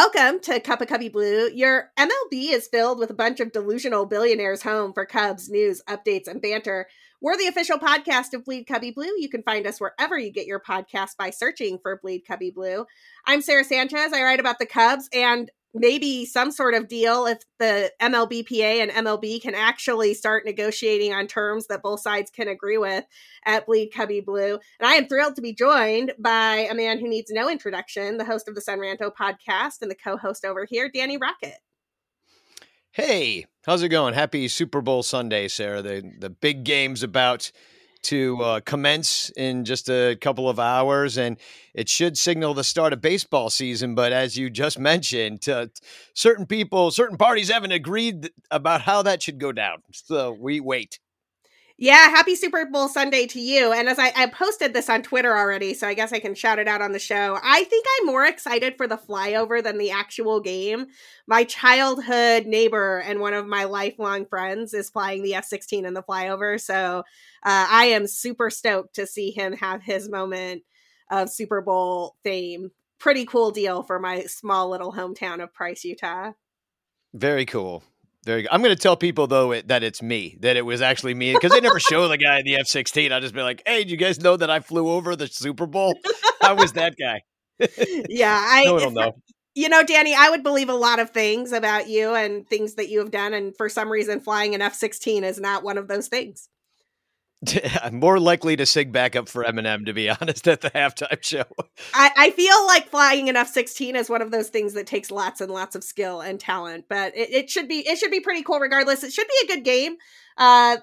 Welcome to Cup of Cubby Blue. Your MLB is filled with a bunch of delusional billionaires home for Cubs news, updates, and banter. We're the official podcast of Bleed Cubby Blue. You can find us wherever you get your podcast by searching for Bleed Cubby Blue. I'm Sarah Sanchez. I write about the Cubs and maybe some sort of deal if the MLBPA and MLB can actually start negotiating on terms that both sides can agree with at Bleed Cubby Blue. And I am thrilled to be joined by a man who needs no introduction, the host of the Son Ranto podcast and the co-host over here, Danny Rockett. Hey, how's it going? Happy Super Bowl Sunday, Sarah. The the big game's about to uh, commence in just a couple of hours, and it should signal the start of baseball season. But as you just mentioned, uh, certain people, certain parties haven't agreed about how that should go down. So we wait. Yeah, happy Super Bowl Sunday to you. And as I, I, posted this on Twitter already, so I guess I can shout it out on the show. I think I'm more excited for the flyover than the actual game. My childhood neighbor and one of my lifelong friends is flying the F 16 in the flyover. So uh, I am super stoked to see him have his moment of Super Bowl fame. Pretty cool deal for my small little hometown of Price, Utah. Very cool. Very good. I'm going to tell people though it, that it's me, that it was actually me, because they never show the guy in the F-16. I'll just be like, "Hey, do you guys know that I flew over the Super Bowl? I was that guy." yeah, I no don't know. You know, Danny, I would believe a lot of things about you and things that you have done, and for some reason, flying an F-16 is not one of those things. I'm more likely to sing back up for Eminem, to be honest, at the halftime show. I, I feel like flying an F sixteen is one of those things that takes lots and lots of skill and talent, but it, it should be it should be pretty cool regardless. It should be a good game. Uh,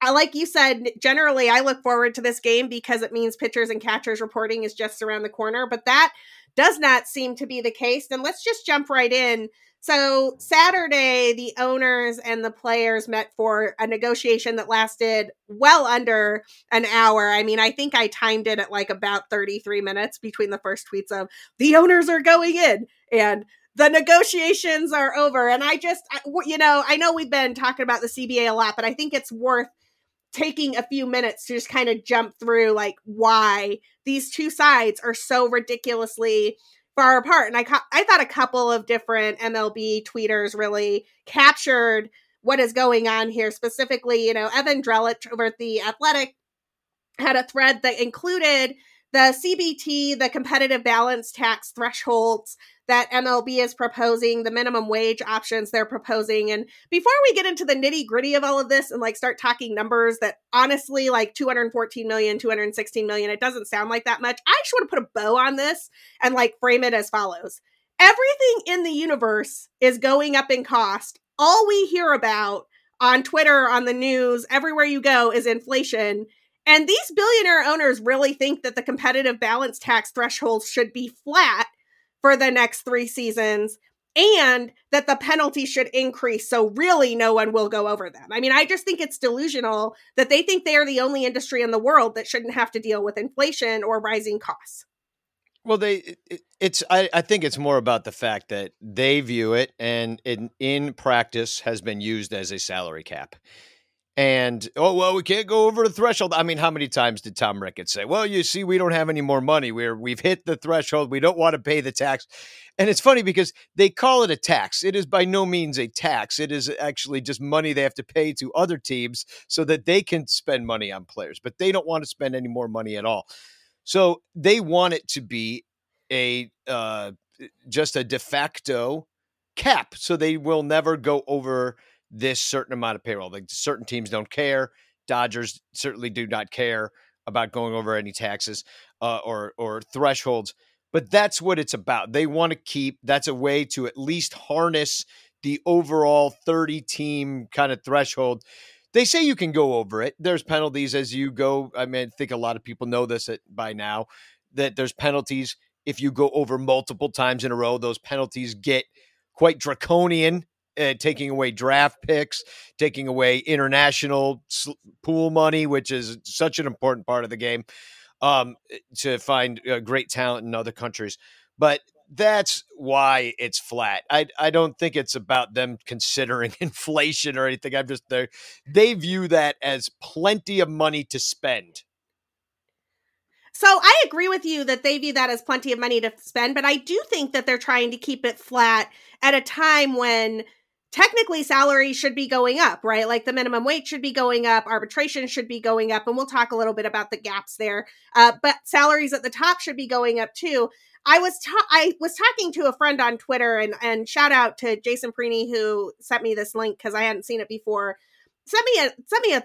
I like you said, generally I look forward to this game because it means pitchers and catchers reporting is just around the corner, but that does not seem to be the case. Then let's just jump right in so Saturday, the owners and the players met for a negotiation that lasted well under an hour. I mean, I think I timed it at like about 33 minutes between the first tweets of the owners are going in and the negotiations are over. And I just, you know, I know we've been talking about the CBA a lot, but I think it's worth taking a few minutes to just kind of jump through like why these two sides are so ridiculously far apart. And I I thought a couple of different MLB tweeters really captured what is going on here. Specifically, you know, Evan Drellich over at the Athletic had a thread that included the CBT, the competitive balance tax thresholds that MLB is proposing, the minimum wage options they're proposing. And before we get into the nitty gritty of all of this and like start talking numbers that honestly, like 214 million, 216 million, it doesn't sound like that much. I just want to put a bow on this and like frame it as follows Everything in the universe is going up in cost. All we hear about on Twitter, on the news, everywhere you go is inflation. And these billionaire owners really think that the competitive balance tax thresholds should be flat for the next three seasons and that the penalty should increase so really no one will go over them. I mean, I just think it's delusional that they think they are the only industry in the world that shouldn't have to deal with inflation or rising costs. Well, they it's I, I think it's more about the fact that they view it and in in practice has been used as a salary cap. And oh well, we can't go over the threshold. I mean, how many times did Tom Ricketts say, "Well, you see, we don't have any more money. We're we've hit the threshold. We don't want to pay the tax." And it's funny because they call it a tax. It is by no means a tax. It is actually just money they have to pay to other teams so that they can spend money on players, but they don't want to spend any more money at all. So they want it to be a uh, just a de facto cap, so they will never go over this certain amount of payroll. Like certain teams don't care. Dodgers certainly do not care about going over any taxes uh, or or thresholds. But that's what it's about. They want to keep. That's a way to at least harness the overall 30 team kind of threshold. They say you can go over it. There's penalties as you go. I mean, I think a lot of people know this by now that there's penalties if you go over multiple times in a row. Those penalties get quite draconian uh, taking away draft picks, taking away international pool money, which is such an important part of the game um, eh, to find uh, great talent in other countries. But that's why it's flat. I I don't think it's about them considering inflation or anything. I'm just there. They view that as plenty of money to spend So I agree with you that they view that as plenty of money to spend, but I do think that they're trying to keep it flat at a time when technically salaries should be going up, right? Like the minimum wage should be going up, arbitration should be going up, and we'll talk a little bit about the gaps there. Uh, but salaries at the top should be going up too. I was ta- I was talking to a friend on Twitter, and and shout out to Jason Preeny who sent me this link because I hadn't seen it before. Sent me a sent me a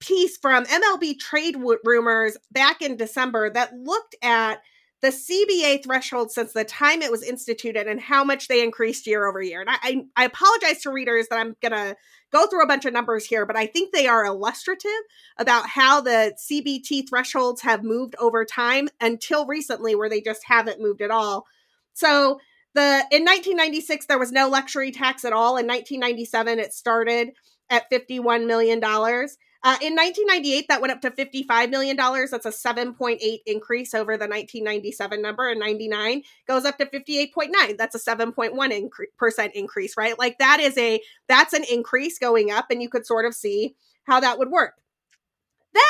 piece from MLB Trade Rumors back in December that looked at the CBA threshold since the time it was instituted and how much they increased year over year. And I, I, apologize to readers that I'm going to go through a bunch of numbers here, but I think they are illustrative about how the CBT thresholds have moved over time until recently, where they just haven't moved at all. So the in 1996 there was no luxury tax at all. In 1997 it started at 51 million dollars. Uh, in 1998, that went up to $55 million. That's a 7.8 increase over the 1997 number. And 99 goes up to 58.9. That's a 7.1 incre- percent increase, right? Like that is a, that's an increase going up. And you could sort of see how that would work.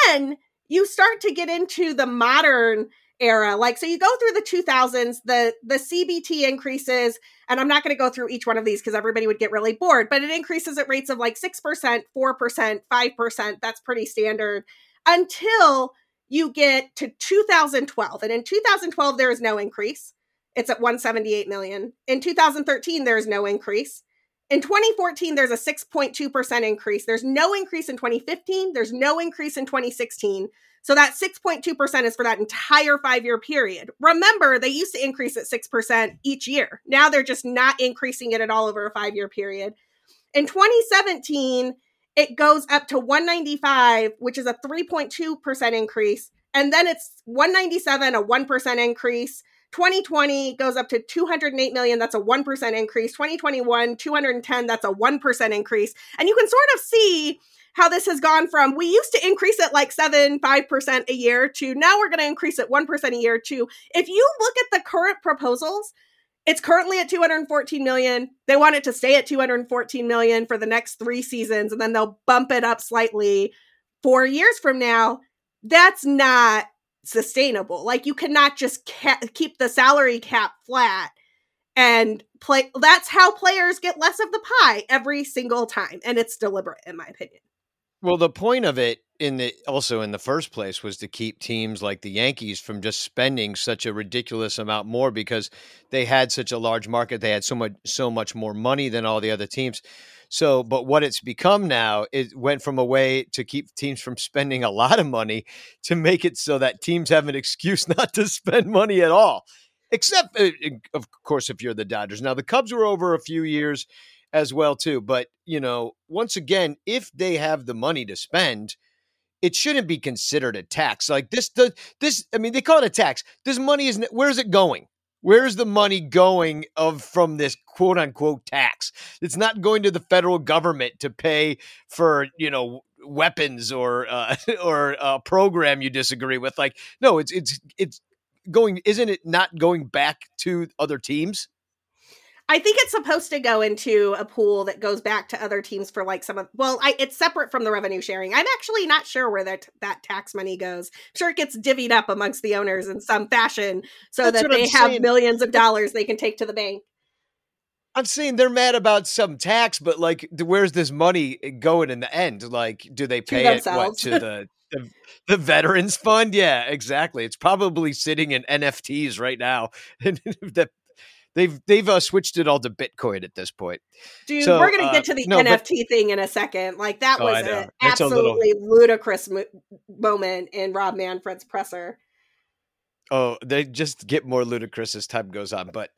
Then you start to get into the modern era. Like so you go through the 2000s the the cbt increases and i'm not going to go through each one of these because everybody would get really bored but it increases at rates of like 6% 4% 5% that's pretty standard until you get to 2012 and in 2012 there is no increase. It's at 178 million. In 2013 there is no increase in 2014 there's a 6.2% increase there's no increase in 2015 there's no increase in 2016 so that 6.2% is for that entire five year period. Remember, they used to increase at 6% each year. Now they're just not increasing it at all over a five year period. In 2017, it goes up to 195, which is a 3.2% increase. And then it's 197, a 1% increase. 2020 goes up to 208 million. That's a 1% increase. 2021, 210. That's a 1% increase. And you can sort of see how this has gone from we used to increase it like 7 5% a year to now we're going to increase it 1% a year to if you look at the current proposals it's currently at 214 million they want it to stay at 214 million for the next 3 seasons and then they'll bump it up slightly 4 years from now that's not sustainable like you cannot just ca- keep the salary cap flat and play that's how players get less of the pie every single time and it's deliberate in my opinion well, the point of it in the also in the first place was to keep teams like the Yankees from just spending such a ridiculous amount more because they had such a large market. They had so much so much more money than all the other teams. So, but what it's become now, it went from a way to keep teams from spending a lot of money to make it so that teams have an excuse not to spend money at all. Except, uh, of course, if you're the Dodgers. Now, the Cubs were over a few years as well too. But you know, once again, if they have the money to spend, it shouldn't be considered a tax. Like this, does this. I mean, they call it a tax. This money isn't where's it going? Where's the money going of from this quote unquote tax? It's not going to the federal government to pay for you know weapons or uh, or a program you disagree with. Like no, it's it's it's going. Isn't it not going back to other teams? I think it's supposed to go into a pool that goes back to other teams for like some of well, I, it's separate from the revenue sharing. I'm actually not sure where that that tax money goes. I'm sure it gets divvied up amongst the owners in some fashion so That's that they I'm have saying. millions of dollars they can take to the bank. I'm saying they're mad about some tax, but like, where's this money going in the end? Like, do they pay it what, to the, the the veterans fund? Yeah, exactly. It's probably sitting in NFTs right now that they've they've uh, switched it all to Bitcoin at this point. Dude, so, we're gonna uh, get to the no, NFT but, thing in a second. Like that oh, was an absolutely little... ludicrous mo- moment in Rob Manfred's presser. Oh, they just get more ludicrous as time goes on. But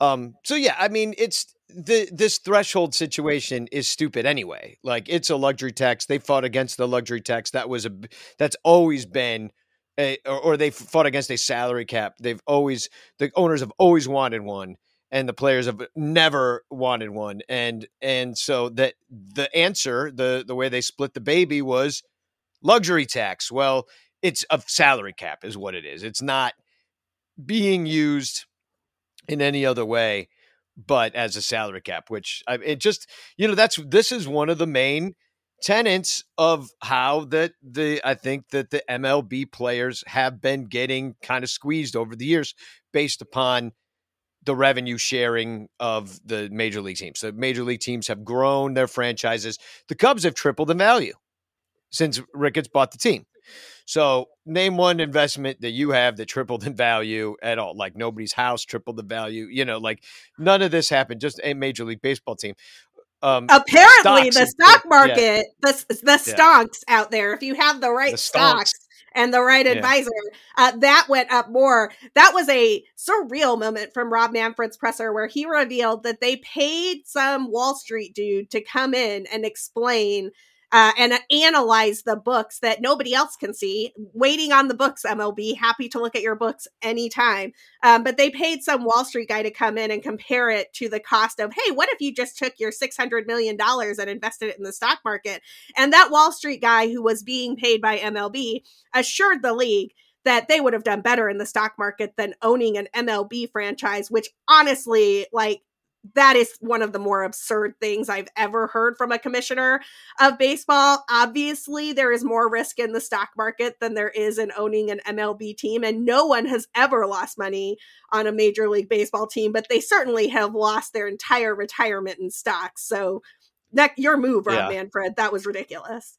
um, so yeah, I mean, it's the this threshold situation is stupid anyway. Like it's a luxury tax. They fought against the luxury tax. That was a that's always been a, or, or they fought against a salary cap. They've always the owners have always wanted one, and the players have never wanted one. And and so that the answer, the the way they split the baby was luxury tax. Well, it's a salary cap, is what it is. It's not being used in any other way but as a salary cap which I, it just you know that's this is one of the main tenets of how that the I think that the MLB players have been getting kind of squeezed over the years based upon the revenue sharing of the major league teams. The major league teams have grown their franchises. The Cubs have tripled in value since Ricketts bought the team. So, name one investment that you have that tripled in value at all. Like nobody's house tripled the value. You know, like none of this happened. Just a major league baseball team. Um, Apparently, the stock market, yeah. the the stocks yeah. out there. If you have the right the stocks and the right advisor, yeah. uh, that went up more. That was a surreal moment from Rob Manfred's presser where he revealed that they paid some Wall Street dude to come in and explain uh, and analyze the books that nobody else can see. Waiting on the books, MLB. Happy to look at your books anytime. Um, but they paid some Wall Street guy to come in and compare it to the cost of, hey, what if you just took your $600 million and invested it in the stock market? And that Wall Street guy who was being paid by MLB assured the league that they would have done better in the stock market than owning an MLB franchise, which honestly, like, that is one of the more absurd things I've ever heard from a commissioner of baseball. Obviously, there is more risk in the stock market than there is in owning an MLB team, and no one has ever lost money on a Major League Baseball team, but they certainly have lost their entire retirement in stocks. So, that your move, Rob yeah. Manfred, that was ridiculous.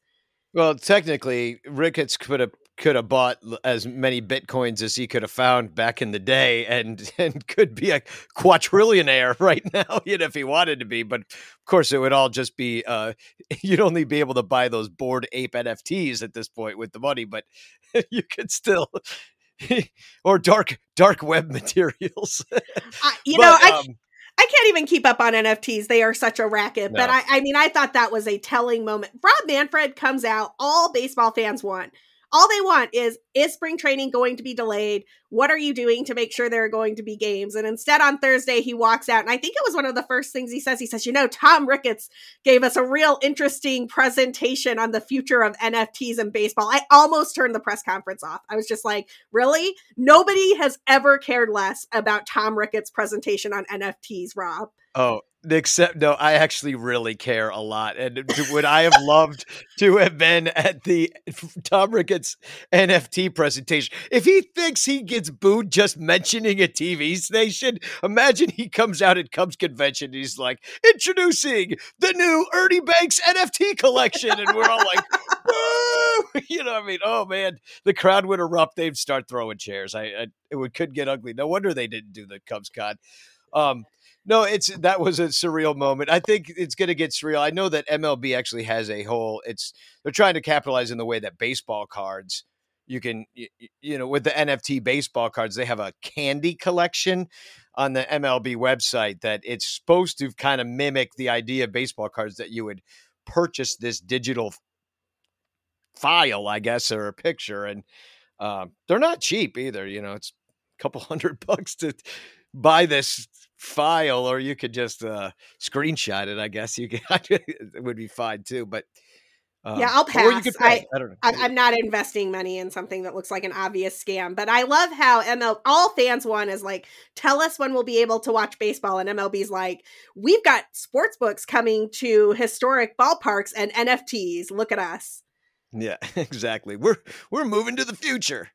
Well, technically, Ricketts could have could have bought as many bitcoins as he could have found back in the day, and and could be a quadrillionaire right now, you know, if he wanted to be. But of course, it would all just be uh, you'd only be able to buy those bored ape NFTs at this point with the money, but you could still. or dark dark web materials. you but, know, I, um, I can't even keep up on NFTs. They are such a racket. No. But I, I mean, I thought that was a telling moment. Rob Manfred comes out, all baseball fans want all they want is is spring training going to be delayed? What are you doing to make sure there are going to be games? And instead on thursday he walks out. And i think it was one of the first things he says. He says you know tom ricketts gave us a real interesting presentation on the future of nfts in baseball. I almost turned the press conference off. I was just like really? Nobody has ever cared less about tom ricketts presentation on nfts rob. Oh Except no, I actually really care a lot, and would I have loved to have been at the Tom Ricketts NFT presentation? If he thinks he gets booed just mentioning a TV station, imagine he comes out at Cubs convention he's like, "Introducing the new Ernie Banks NFT collection," and we're all like! You know, what I mean, oh man, the crowd would erupt. They'd start throwing chairs. I, I it would could get ugly. No wonder they didn't do the Cubs con. Um, no, it's that was a surreal moment. I think it's going to get surreal. I know that MLB actually has a whole. It's they're trying to capitalize in the way that baseball cards. You can, you, you know, with the NFT baseball cards, they have a candy collection on the MLB website that it's supposed to kind of mimic the idea of baseball cards that you would purchase this digital file, I guess, or a picture, and uh, they're not cheap either. You know, it's a couple hundred bucks to buy this file or you could just uh, screenshot it. I guess you could. it would be fine too. But um, yeah, I'll pass. I, I am not investing money in something that looks like an obvious scam. But I love how ML all fans want is like, tell us when we'll be able to watch baseball, and MLB's like, we've got sports books coming to historic ballparks and NFTs. Look at us. Yeah, exactly. We're we're moving to the future.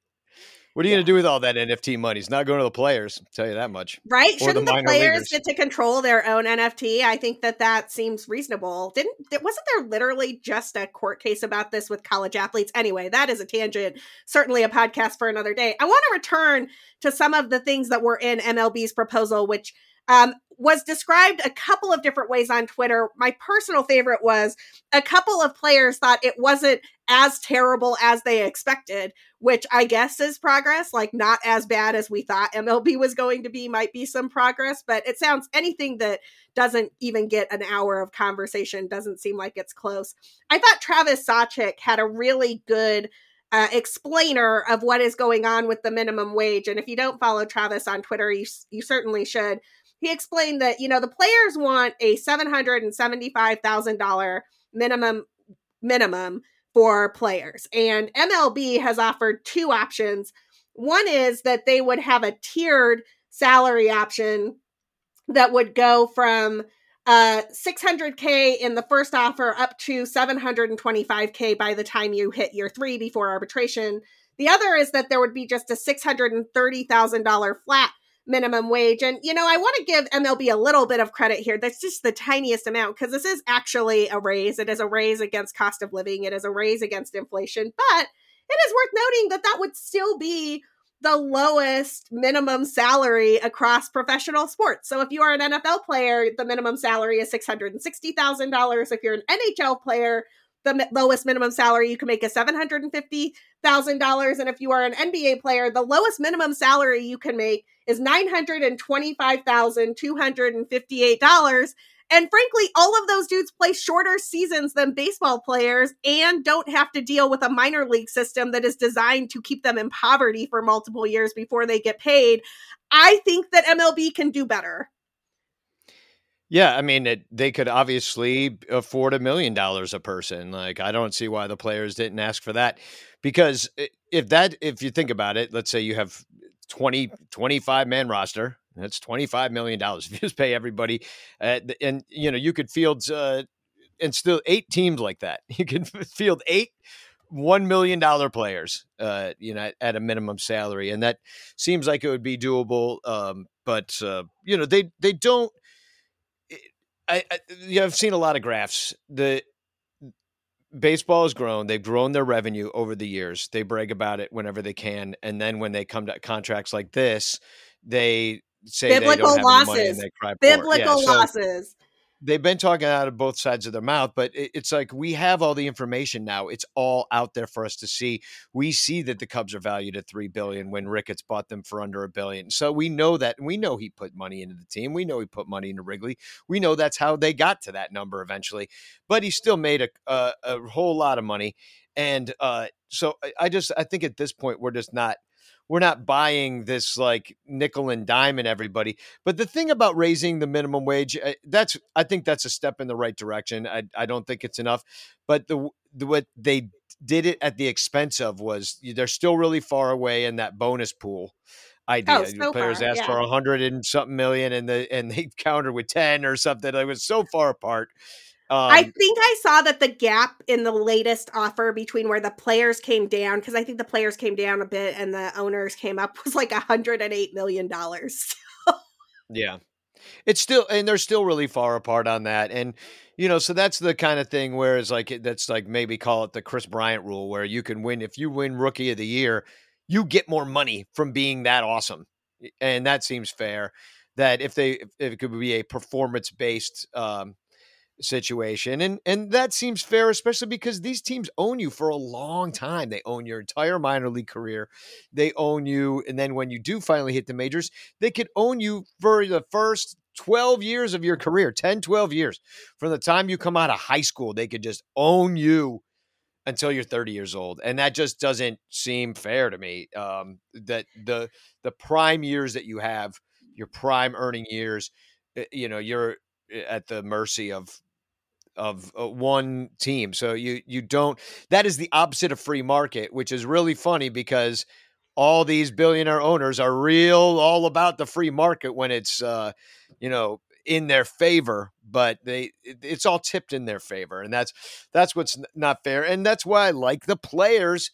What are you yeah. going to do with all that NFT money? It's not going to the players. I'll tell you that much. Right? Or Shouldn't the, the players leaguers. get to control their own NFT? I think that that seems reasonable. Didn't wasn't there literally just a court case about this with college athletes? Anyway, that is a tangent. Certainly a podcast for another day. I want to return to some of the things that were in MLB's proposal, which um, was described a couple of different ways on Twitter. My personal favorite was a couple of players thought it wasn't as terrible as they expected, which I guess is progress, like not as bad as we thought MLB was going to be, might be some progress, but it sounds anything that doesn't even get an hour of conversation doesn't seem like it's close. I thought Travis Sawchik had a really good uh, explainer of what is going on with the minimum wage. And if you don't follow Travis on Twitter, you, you certainly should he explained that you know the players want a seven hundred and seventy five thousand dollar minimum minimum for players, and MLB has offered two options. One is that they would have a tiered salary option that would go from uh 600k in the first offer up to 725k by the time you hit year 3 before arbitration. The other is that there would be just a $630,000 flat minimum wage. And, you know, I want to give MLB a little bit of credit here. That's just the tiniest amount because this is actually a raise. It is a raise against cost of living, it is a raise against inflation. But it is worth noting that that would still be the lowest minimum salary across professional sports. So if you are an NFL player, the minimum salary is $660,000. If you're an NHL player, the lowest minimum salary you can make is $750,000 and if you are an NBA player, the lowest minimum salary you can make is $925,258 and frankly, all of those dudes play shorter seasons than baseball players and don't have to deal with a minor league system that is designed to keep them in poverty for multiple years before they get paid. I think that MLB can do better. Yeah, I mean, it, they could obviously afford a million dollars a person. Like, I don't see why the players didn't ask for that. Because if that, if you think about it, let's say you have 20, 25 man roster, that's $25 million. If you just pay everybody, uh, and, you know, you could field, uh, and still eight teams like that. You can field eight one million dollar players, uh, you know, at a minimum salary, and that seems like it would be doable. Um, but uh, you know, they they don't I, I yeah, I've seen a lot of graphs. The baseball has grown. They've grown their revenue over the years. They brag about it whenever they can, and then when they come to contracts like this, they say biblical they losses. biblical yeah, so, losses they've been talking out of both sides of their mouth, but it's like we have all the information now. It's all out there for us to see. We see that the Cubs are valued at three billion when Ricketts bought them for under a billion. So we know that. and We know he put money into the team. We know he put money into Wrigley. We know that's how they got to that number eventually. But he still made a a, a whole lot of money, and uh, so I just I think at this point we're just not we're not buying this like nickel and dime and everybody. But the thing about raising the minimum wage, eh, that's I think that's a step in the right direction. I, I don't think it's enough, but the, the what they did it at the expense of was they're still really far away in that bonus pool idea. Oh, so Players far, asked yeah. for a hundred and something million, and the and they countered with ten or something. It was so far apart. Um, I think I saw that the gap in the latest offer between where the players came down, because I think the players came down a bit and the owners came up, was like a hundred and eight million dollars. yeah, it's still, and they're still really far apart on that, and you know, so that's the kind of thing where it's like that's like maybe call it the Kris Bryant rule, where you can win if you win Rookie of the Year, you get more money from being that awesome, and that seems fair. That if they if it could be a performance based um, situation and and that seems fair especially because these teams own you for a long time. They own your entire minor league career. They own you and then when you do finally hit the majors they could own you for the first 12 years of your career 10 12 years. From the time you come out of high school they could just own you until you're 30 years old and that just doesn't seem fair to me um, that the the prime years that you have your prime earning years eh, you know you're at the mercy of of uh, one team. So you you don't that is the opposite of free market, which is really funny because all these billionaire owners are real all about the free market when it's uh you know in their favor but they it's all tipped in their favor and that's that's what's not fair and that's why I like the players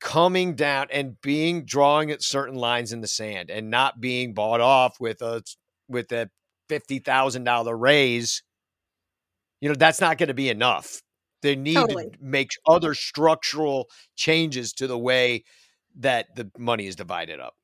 coming down and being drawing at certain lines in the sand and not being bought off with a with a $50,000 raise you know, that's not going to be enough. They need totally. to make other structural changes to the way that the money is divided up.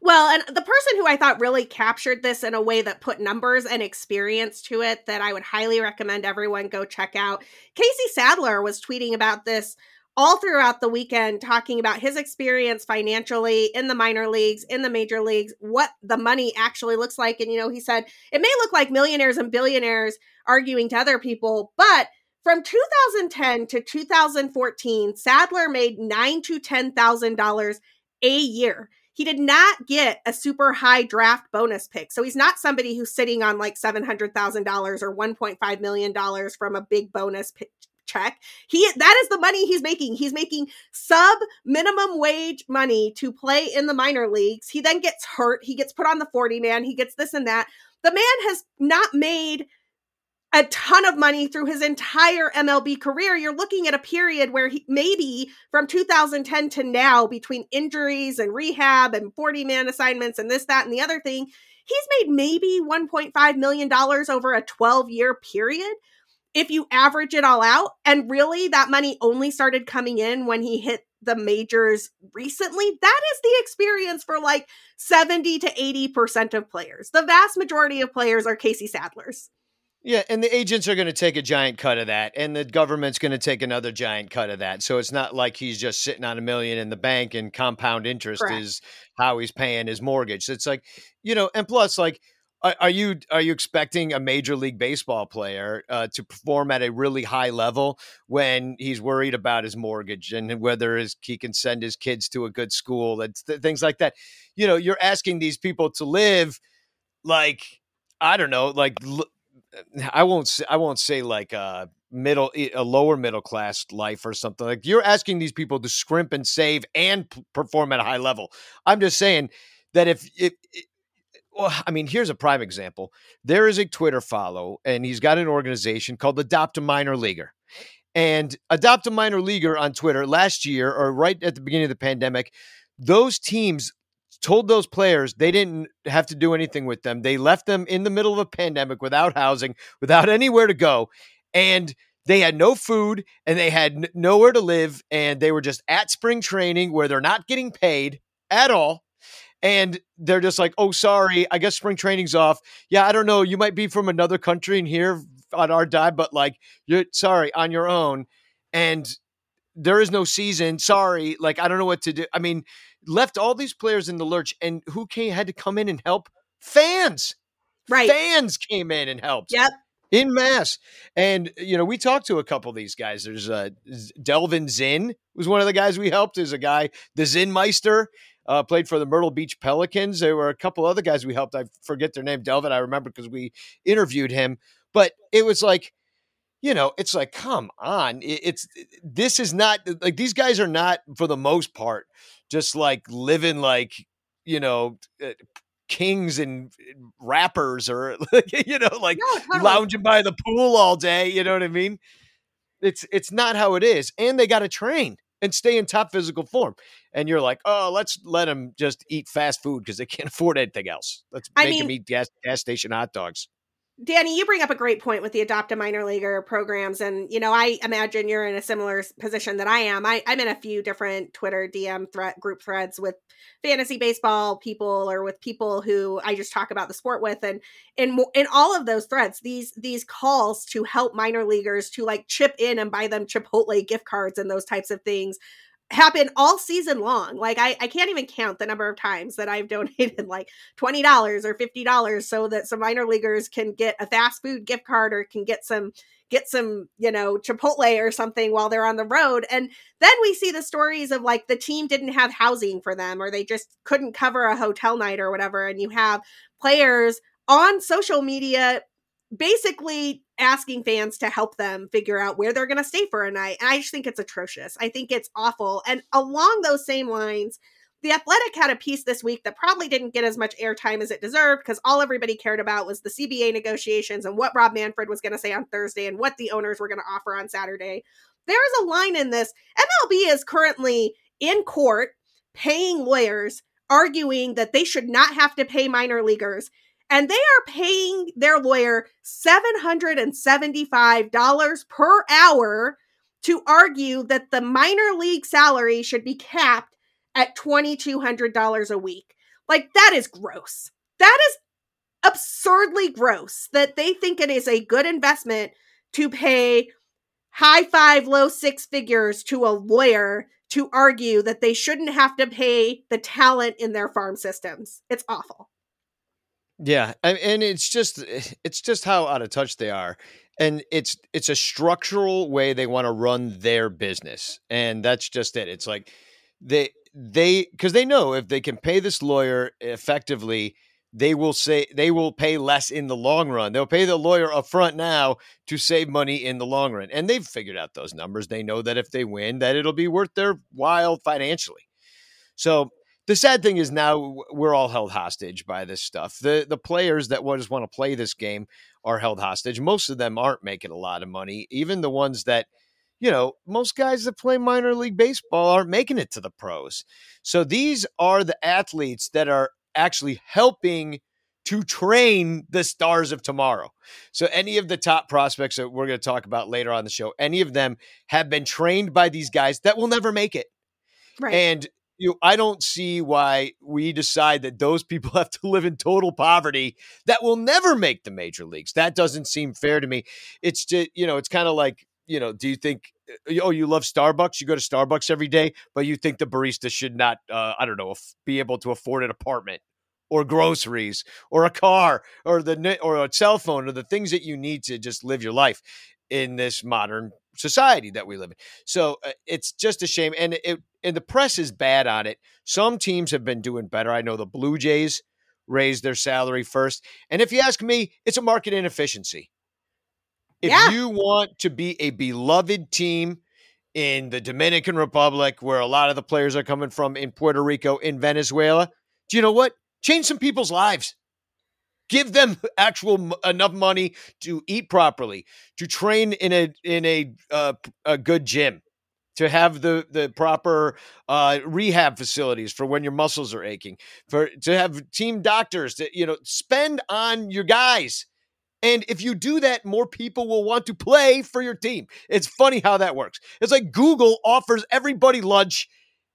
Well, and the person who I thought really captured this in a way that put numbers and experience to it that I would highly recommend everyone go check out. Casey Sadler was tweeting about this all throughout the weekend talking about his experience financially in the minor leagues, in the major leagues, what the money actually looks like. And, you know, he said it may look like millionaires and billionaires arguing to other people, but from 2010 to 2014, Sadler made nine to ten thousand dollars a year. He did not get a super high draft bonus pick. So he's not somebody who's sitting on like $700,000 or $1.5 million from a big bonus pick, check. He that is the money he's making. He's making sub minimum wage money to play in the minor leagues. He then gets hurt. He gets put on the 40 man. He gets this and that. The man has not made a ton of money through his entire MLB career. You're looking at a period where he maybe from 2010 to now, between injuries and rehab and 40 man assignments and this, that, and the other thing, he's made maybe $1.5 million over a 12 year period. If you average it all out, and really that money only started coming in when he hit the majors recently, that is the experience for like 70 to 80% of players. The vast majority of players are Casey Sadlers. Yeah, and the agents are going to take a giant cut of that, and the government's going to take another giant cut of that. So it's not like he's just sitting on a million in the bank and compound interest Correct. is how he's paying his mortgage. It's like, you know, and plus, like, are, you are you expecting a major league baseball player uh, to perform at a really high level when he's worried about his mortgage and whether his, he can send his kids to a good school and th- things like that? You know, you're asking these people to live like I don't know, like I won't say, I won't say like a middle a lower middle class life or something like you're asking these people to scrimp and save and p- perform at a high level. I'm just saying that if it, well, I mean, here's a prime example. There is a Twitter follow, and he's got an organization called Adopt a Minor Leaguer. And Adopt a Minor Leaguer on Twitter last year, or right at the beginning of the pandemic, those teams told those players they didn't have to do anything with them. They left them in the middle of a pandemic without housing, without anywhere to go. And they had no food and they had nowhere to live. And they were just at spring training where they're not getting paid at all. And they're just like, oh, sorry, I guess spring training's off. Yeah, I don't know. You might be from another country and here on our dime, but like, you're sorry, on your own. And there is no season. Sorry. Like, I don't know what to do. I mean, left all these players in the lurch, and who came had to come in and help? Fans. Right. Fans came in and helped. Yep. In mass. And, you know, we talked to a couple of these guys. There's uh, Delvin Zinn was one of the guys we helped. There's a guy, the Zinnmeister, uh, played for the Myrtle Beach Pelicans. There were a couple other guys we helped. I forget their name. Delvin, I remember because we interviewed him. But it was like, you know, it's like, come on. It's this is not like these guys are not, for the most part, just like living like, you know, uh, kings and rappers or, you know, like no, totally. lounging by the pool all day. You know what I mean? It's it's not how it is. And they got to train and stay in top physical form. And you're like, oh, let's let them just eat fast food because they can't afford anything else. Let's I make mean, them eat gas gas station hot dogs. Danny, you bring up a great point with the adopt a minor leaguer programs. And, you know, I imagine you're in a similar position that I am. I, I'm in a few different Twitter DM threat group threads with fantasy baseball people or with people who I just talk about the sport with. And in in all of those threads, these these calls to help minor leaguers to like chip in and buy them Chipotle gift cards and those types of things happen all season long. Like I, I can't even count the number of times that I've donated like $20 or $50 so that some minor leaguers can get a fast food gift card or can get some get some, you know, Chipotle or something while they're on the road. And then we see the stories of like the team didn't have housing for them or they just couldn't cover a hotel night or whatever and you have players on social media basically asking fans to help them figure out where they're going to stay for a night. And I just think it's atrocious. I think it's awful. And along those same lines, the Athletic had a piece this week that probably didn't get as much airtime as it deserved because all everybody cared about was the CBA negotiations and what Rob Manfred was going to say on Thursday and what the owners were going to offer on Saturday. There's a line in this. MLB is currently in court paying lawyers arguing that they should not have to pay minor leaguers and they are paying their lawyer $775 per hour to argue that the minor league salary should be capped at $2,200 a week. Like, that is gross. That is absurdly gross that they think it is a good investment to pay high five, low six figures to a lawyer to argue that they shouldn't have to pay the talent in their farm systems. It's awful. Yeah, and it's just it's just how out of touch they are, and it's it's a structural way they want to run their business, and that's just it. It's like they they because they know if they can pay this lawyer effectively, they will say they will pay less in the long run. They'll pay the lawyer up front now to save money in the long run, and they've figured out those numbers. They know that if they win, that it'll be worth their while financially. So the sad thing is now we're all held hostage by this stuff. The the players that just want to play this game are held hostage. Most of them aren't making a lot of money. Even the ones that, you know, most guys that play minor league baseball aren't making it to the pros. So these are the athletes that are actually helping to train the stars of tomorrow. So any of the top prospects that we're going to talk about later on the show, any of them have been trained by these guys that will never make it. Right. And you I don't see why we decide that those people have to live in total poverty that will never make the major leagues. That doesn't seem fair to me. It's just, you know, it's kind of like, you know, do you think, oh, you love Starbucks? You go to Starbucks every day, but you think the barista should not, uh, I don't know, be able to afford an apartment or groceries or a car or the or a cell phone or the things that you need to just live your life in this modern society that we live in. So uh, it's just a shame, and it and the press is bad on it. Some teams have been doing better. I know the Blue Jays raised their salary first, and if you ask me, it's a market inefficiency. If yeah. you want to be a beloved team in the Dominican Republic, where a lot of the players are coming from, in Puerto Rico, in Venezuela, do you know what? Change some people's lives give them actual enough money to eat properly, to train in a in a uh, a good gym, to have the the proper uh, rehab facilities for when your muscles are aching, for to have team doctors to you know spend on your guys. And if you do that, more people will want to play for your team. It's funny how that works. It's like Google offers everybody lunch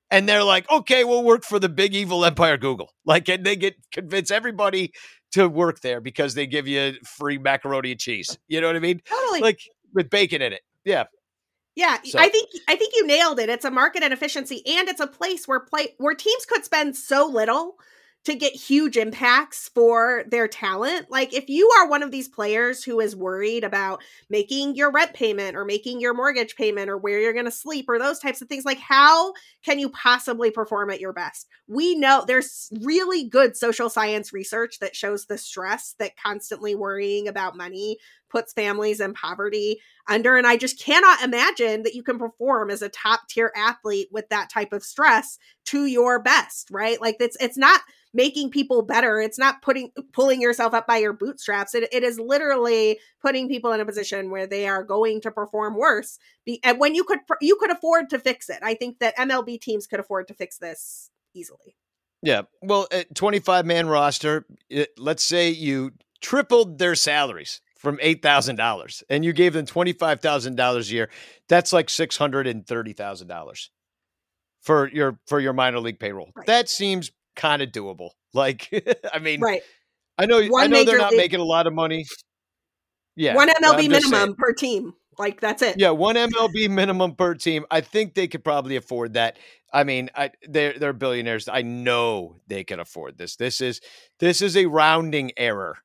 and they're like, okay, we'll work for the big evil empire Google. Like, and they get convince everybody to work there because they give you free macaroni and cheese. You know what I mean? Totally. Like with bacon in it. Yeah. Yeah, so. I think I think you nailed it. It's a market inefficiency and it's a place where play where teams could spend so little to get huge impacts for their talent. Like if you are one of these players who is worried about making your rent payment or making your mortgage payment or where you're going to sleep or those types of things, like how can you possibly perform at your best? We know there's really good social science research that shows the stress that constantly worrying about money puts families in poverty under and I just cannot imagine that you can perform as a top tier athlete with that type of stress to your best, right? Like it's it's not making people better. It's not putting pulling yourself up by your bootstraps. It, it is literally putting people in a position where they are going to perform worse. Be, and when you could you could afford to fix it, I think that MLB teams could afford to fix this easily. Yeah, well, 25 man roster. let's say you tripled their salaries from eight thousand dollars, and you gave them twenty five thousand dollars a year. That's like six hundred and thirty thousand dollars for your for your minor league payroll. Right. That seems kind of doable. Like, I mean, right. I know, One I know they're not league. making a lot of money. Yeah. One MLB minimum per team. Like that's it. Yeah, one MLB minimum per team. I think they could probably afford that. I mean, I, they're they're billionaires. I know they can afford this. This is this is a rounding error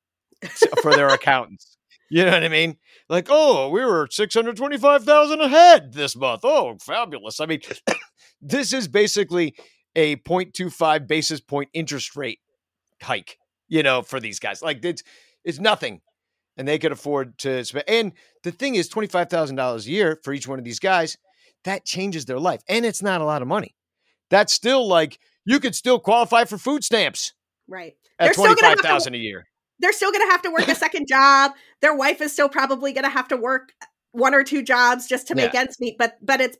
for their accountants. You know what I mean? Like, oh, we were six hundred twenty-five thousand ahead this month. Oh, fabulous! I mean, this is basically a 0.25 basis point interest rate hike, you know, for these guys. Like it's it's nothing. And they could afford to spend. And the thing is, $25,000 a year for each one of these guys, that changes their life. And it's not a lot of money. That's still like you could still qualify for food stamps. Right. At 25,000 a year. They're still going to have to work a second job. Their wife is still probably going to have to work one or two jobs just to make yeah. ends meet, but but it's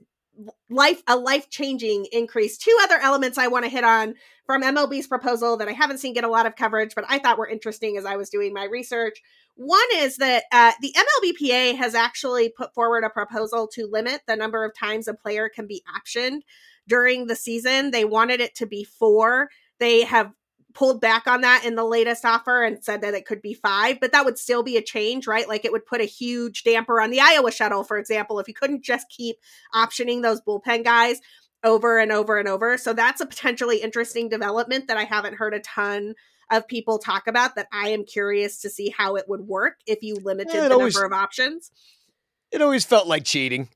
life a life changing increase. Two other elements I want to hit on from MLB's proposal that I haven't seen get a lot of coverage, but I thought were interesting as I was doing my research. One is that uh, the MLBPA has actually put forward a proposal to limit the number of times a player can be optioned during the season. They wanted it to be four. They have pulled back on that in the latest offer and said that it could be five, but that would still be a change, right? Like it would put a huge damper on the Iowa shuttle, for example, if you couldn't just keep optioning those bullpen guys over and over and over. So that's a potentially interesting development that I haven't heard a ton of people talk about that I am curious to see how it would work if you limited yeah, the always, number of options. It always felt like cheating.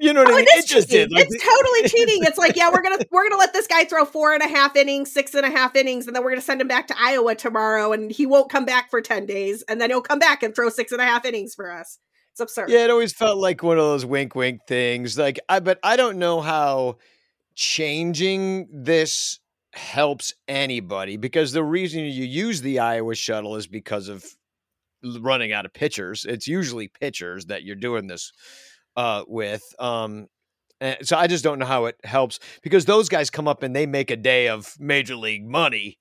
You know what oh, I mean? It, it just did. Like, it's totally cheating. It's like, yeah, we're gonna we're gonna let this guy throw four and a half innings, six and a half innings, and then we're gonna send him back to Iowa tomorrow, and he won't come back for ten days, and then he'll come back and throw six and a half innings for us. It's absurd. Yeah, it always felt like one of those wink wink things. Like I but I don't know how changing this helps anybody because the reason you use the Iowa shuttle is because of running out of pitchers. It's usually pitchers that you're doing this uh, with. Um, so I just don't know how it helps because those guys come up and they make a day of major league money,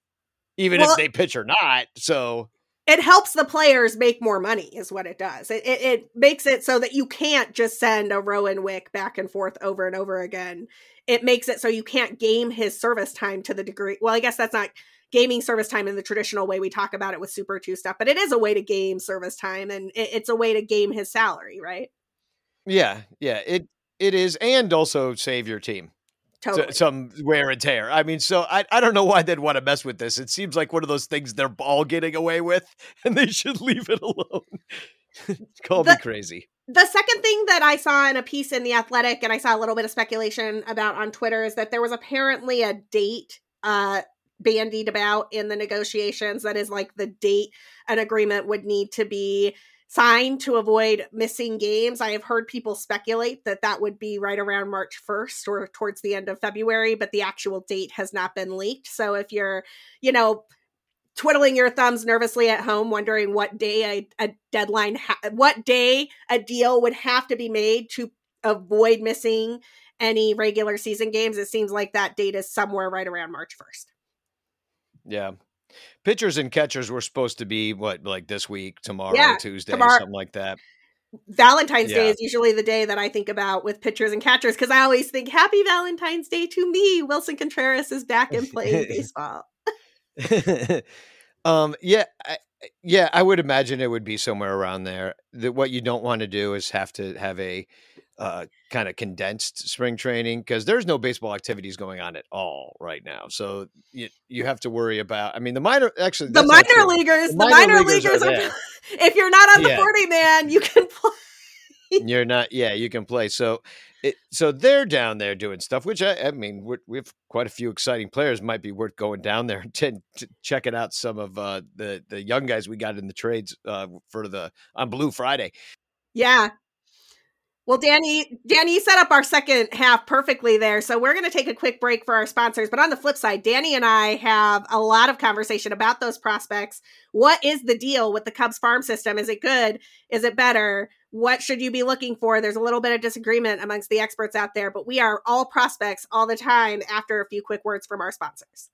even well, if they pitch or not. So it helps the players make more money is what it does it, it, it, makes it so that you can't just send a rowan wick back and forth over and over again it makes it so you can't game his service time to the degree well i guess that's not gaming service time in the traditional way we talk about it with super 2 stuff but it is a way to game service time and it, it's a way to game his salary right yeah yeah it it is and also save your team totally. some wear and tear. I mean, so I, I don't know why they'd want to mess with this. It seems like one of those things they're all getting away with, and they should leave it alone. Call the, me crazy. The second thing that I saw in a piece in the Athletic, and I saw a little bit of speculation about on Twitter, is that there was apparently a date uh, bandied about in the negotiations. That is like the date an agreement would need to be signed to avoid missing games. I have heard people speculate that that would be right around March 1st or towards the end of February, but the actual date has not been leaked. So if you're, you know, twiddling your thumbs nervously at home wondering what day a, a deadline ha- what day a deal would have to be made to avoid missing any regular season games it seems like that date is somewhere right around march 1st yeah pitchers and catchers were supposed to be what like this week, tomorrow, yeah, Tuesday, tomorrow. something like that. Valentine's yeah. Day is usually the day that I think about with pitchers and catchers because I always think Happy Valentine's Day to me. Willson Contreras is back and playing baseball. um, yeah, I, yeah, I would imagine it would be somewhere around there. That what you don't want to do is have to have a uh, kind of condensed spring training because there's no baseball activities going on at all right now. So you, you have to worry about. I mean, the minor actually the minor leaguers, the, the minor, minor, leaguers, are. are if you're not on the yeah. forty man, you can play. you're not. Yeah, you can play. So. It, so they're down there doing stuff, which I, I mean, we have quite a few exciting players. Might be worth going down there and checking out some of uh, the the young guys we got in the trades uh, for the on Blue Friday. Yeah, well, Danny, Danny, you set up our second half perfectly there. So we're going to take a quick break for our sponsors. But on the flip side, Danny and I have a lot of conversation about those prospects. What is the deal with the Cubs farm system? Is it good? Is it better? What should you be looking for? There's a little bit of disagreement amongst the experts out there, but we are all prospects all the time after a few quick words from our sponsors.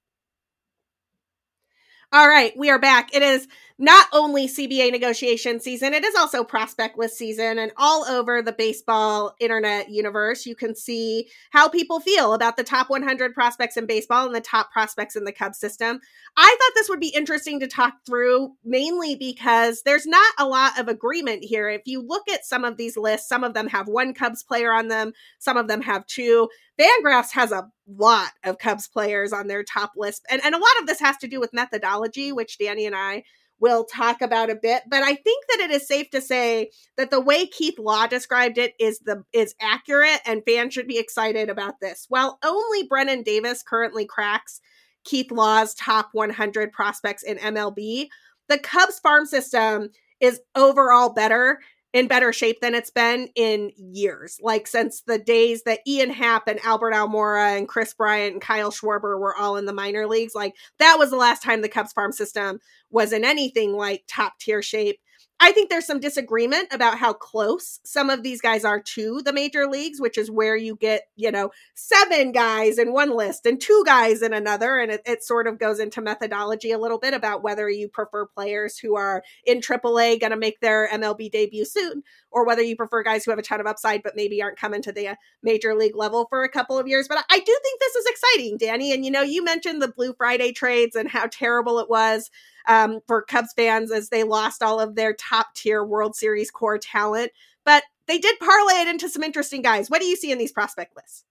All right, we are back. It is not only CBA negotiation season, it is also prospect list season. And all over the baseball internet universe, you can see how people feel about the top 100 prospects in baseball and the top prospects in the Cubs system. I thought this would be interesting to talk through, mainly because there's not a lot of agreement here. If you look at some of these lists, some of them have one Cubs player on them, some of them have two. Fangraphs has a lot of Cubs players on their top list. And, and a lot of this has to do with methodology, which Danny and I will talk about a bit. But I think that it is safe to say that the way Keith Law described it is the is accurate and fans should be excited about this. While only Brennen Davis currently cracks Keith Law's top 100 prospects in MLB, the Cubs farm system is overall better in better shape than it's been in years. Like since the days that Ian Happ and Albert Almora and Kris Bryant and Kyle Schwarber were all in the minor leagues. Like that was the last time the Cubs farm system was in anything like top tier shape. I think there's some disagreement about how close some of these guys are to the major leagues, which is where you get, you know, seven guys in one list and two guys in another. And it, it sort of goes into methodology a little bit about whether you prefer players who are in AAA going to make their MLB debut soon, or whether you prefer guys who have a ton of upside but maybe aren't coming to the uh, major league level for a couple of years. But I do think this is exciting, Danny. And, you know, you mentioned the Blue Friday trades and how terrible it was um, for Cubs fans as they lost all of their top tier World Series core talent. But they did parlay it into some interesting guys. What do you see in these prospect lists?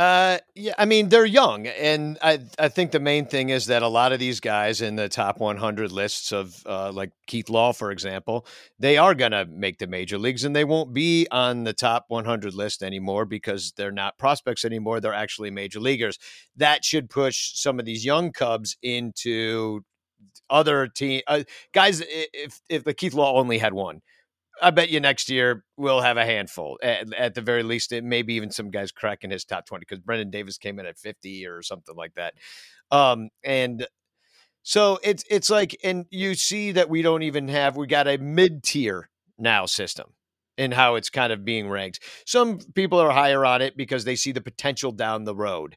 Uh, yeah, I mean they're young, and I I think the main thing is that a lot of these guys in the top 100 lists of uh, like Keith Law, for example, they are gonna make the major leagues, and they won't be on the top 100 list anymore because they're not prospects anymore. They're actually major leaguers. That should push some of these young Cubs into other team uh, guys. If if the Keith Law only had one, I bet you next year we'll have a handful at, at the very least. It maybe even some guys cracking his top twenty because Brendan Davis came in at fifty or something like that. Um, and so it's it's like, and you see that we don't even have we got a mid tier now system and how it's kind of being ranked. Some people are higher on it because they see the potential down the road.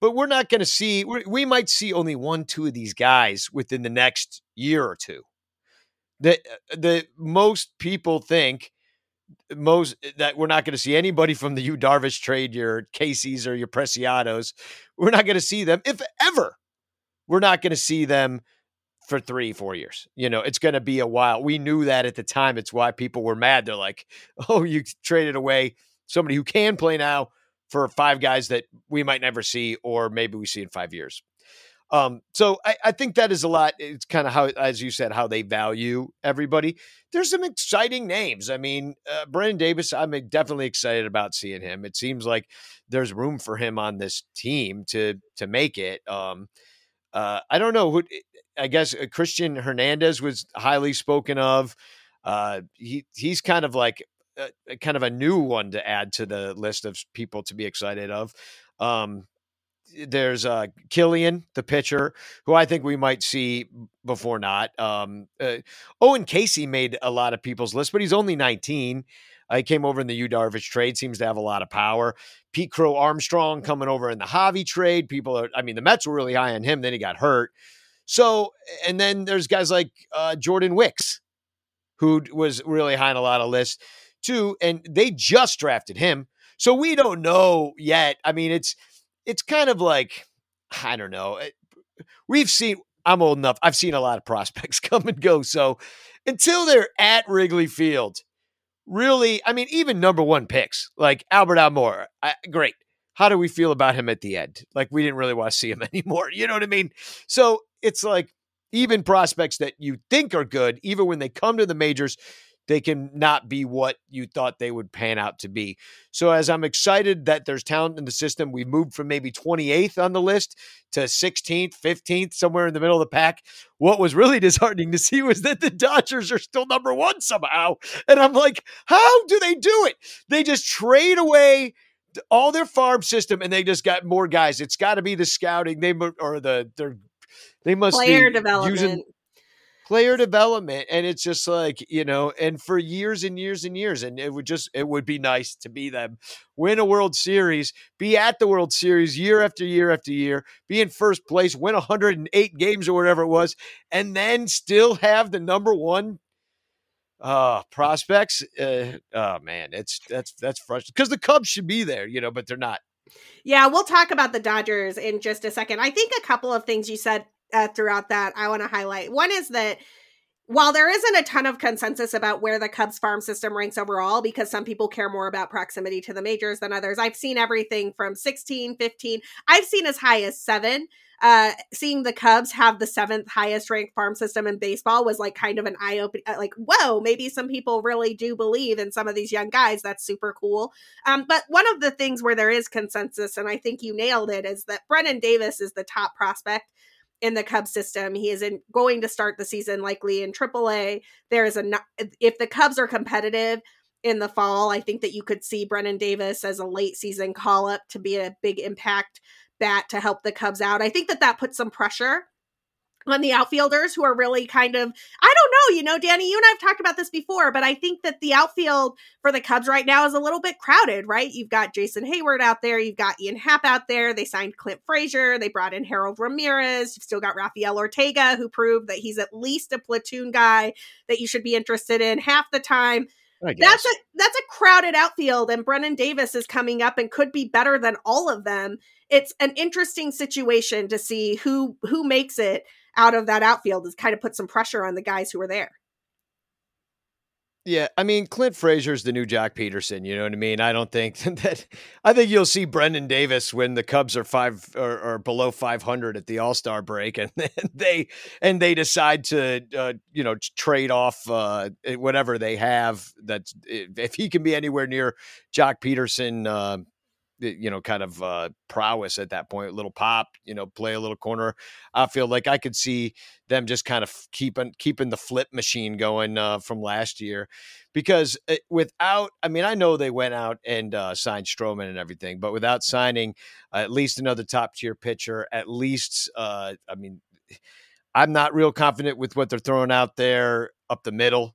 But we're not going to see, we might see only one, two of these guys within the next year or two. The, uh, the most people think most eh, that we're not going to see anybody from the Yu Darvish trade, your Caissies or your Preciados. We're not going to see them, if ever. We're not going to see them for three, four years. You know, it's going to be a while. We knew that at the time. It's why people were mad. They're like, oh, you traded away somebody who can play now for five guys that we might never see, or maybe we see in five years. Um, so I, I, think that is a lot. It's kind of how, as you said, how they value everybody. There's some exciting names. I mean, uh, Brennen Davis, I'm definitely excited about seeing him. It seems like there's room for him on this team to to make it. Um, uh, I don't know who. I guess uh, Christian Hernandez was highly spoken of. Uh, he he's kind of like a, kind of a new one to add to the list of people to be excited of. Um, there's uh, Killian, the pitcher, who I think we might see before not. Um, uh, Owen Caissie made a lot of people's list, but he's only 19. Uh, he came over in the Yu Darvish trade, seems to have a lot of power. Pete Crow Armstrong coming over in the Javi trade. People are, I mean, the Mets were really high on him. Then he got hurt. So, and then there's guys like uh, Jordan Wicks, who was really high on a lot of lists too, and they just drafted him. So we don't know yet. I mean, it's it's kind of like I don't know. Eh, we've seen. I'm old enough. I've seen a lot of prospects come and go. So until they're at Wrigley Field, really, I mean, even number one picks like Albert Almora, I, great. How do we feel about him at the end? Like we didn't really want to see him anymore. You know what I mean? So it's like even prospects that you think are good, even when they come to the majors, they can not be what you thought they would pan out to be. So as I'm excited that there's talent in the system, we moved from maybe 28th on the list to 16th, 15th, somewhere in the middle of the pack. What was really disheartening to see was that the Dodgers are still number one somehow. And I'm like, how do they do it? They just trade away all their farm system and they just got more guys. It's got to be the scouting. They or the they must player development. Using, player development and it's just like you know and for years and years and years and it would just it would be nice to be them. Win a world series be at the world series year after year after year be in first place win 108 games or whatever it was and then still have the number one uh prospects uh, oh man it's that's that's frustrating because the cubs should be there you know but they're not. Yeah we'll talk about the dodgers in just a second. I think a couple of things you said uh, throughout that I want to highlight. One is that while there isn't a ton of consensus about where the Cubs farm system ranks overall, because some people care more about proximity to the majors than others, I've seen everything from 16, 15, I've seen as high as seven. Uh, seeing the Cubs have the seventh highest ranked farm system in baseball was like kind of an eye opening. Uh, like, whoa, maybe some people really do believe in some of these young guys. That's super cool. Um, but one of the things where there is consensus, and I think you nailed it, is that Brennen Davis is the top prospect in the Cubs system. He is in, going to start the season likely in AAA. There is a if the Cubs are competitive in the fall, I think that you could see Brennen Davis as a late season call up to be a big impact bat to help the Cubs out. I think that that puts some pressure on the outfielders who are really kind of I don't know, you know, Danny, you and I've talked about this before, but I think that the outfield for the Cubs right now is a little bit crowded, right? You've got Jason Heyward out there, you've got Ian Happ out there, they signed Clint Frazier, they brought in Harold Ramirez, you've still got Rafael Ortega who proved that he's at least a platoon guy that you should be interested in half the time. That's a that's a crowded outfield, and Brennen Davis is coming up and could be better than all of them. It's an interesting situation to see who who makes it out of that outfield has kind of put some pressure on the guys who are there. Yeah, I mean Clint Frazier's the new Joc Pederson. You know what I mean? I don't think that. I think you'll see Brendan Davis when the Cubs are five or, or below five hundred at the All Star break, and they and they decide to uh, you know trade off uh, whatever they have. That if he can be anywhere near Joc Pederson, uh, you know, kind of uh, prowess at that point. Little pop, you know, play a little corner. I feel like I could see them just kind of keeping keeping the flip machine going uh, from last year, because uh, without, I mean, I know they went out and uh, signed Stroman and everything, but without signing at least another top tier pitcher, at least, uh, I mean. I'm not real confident with what they're throwing out there up the middle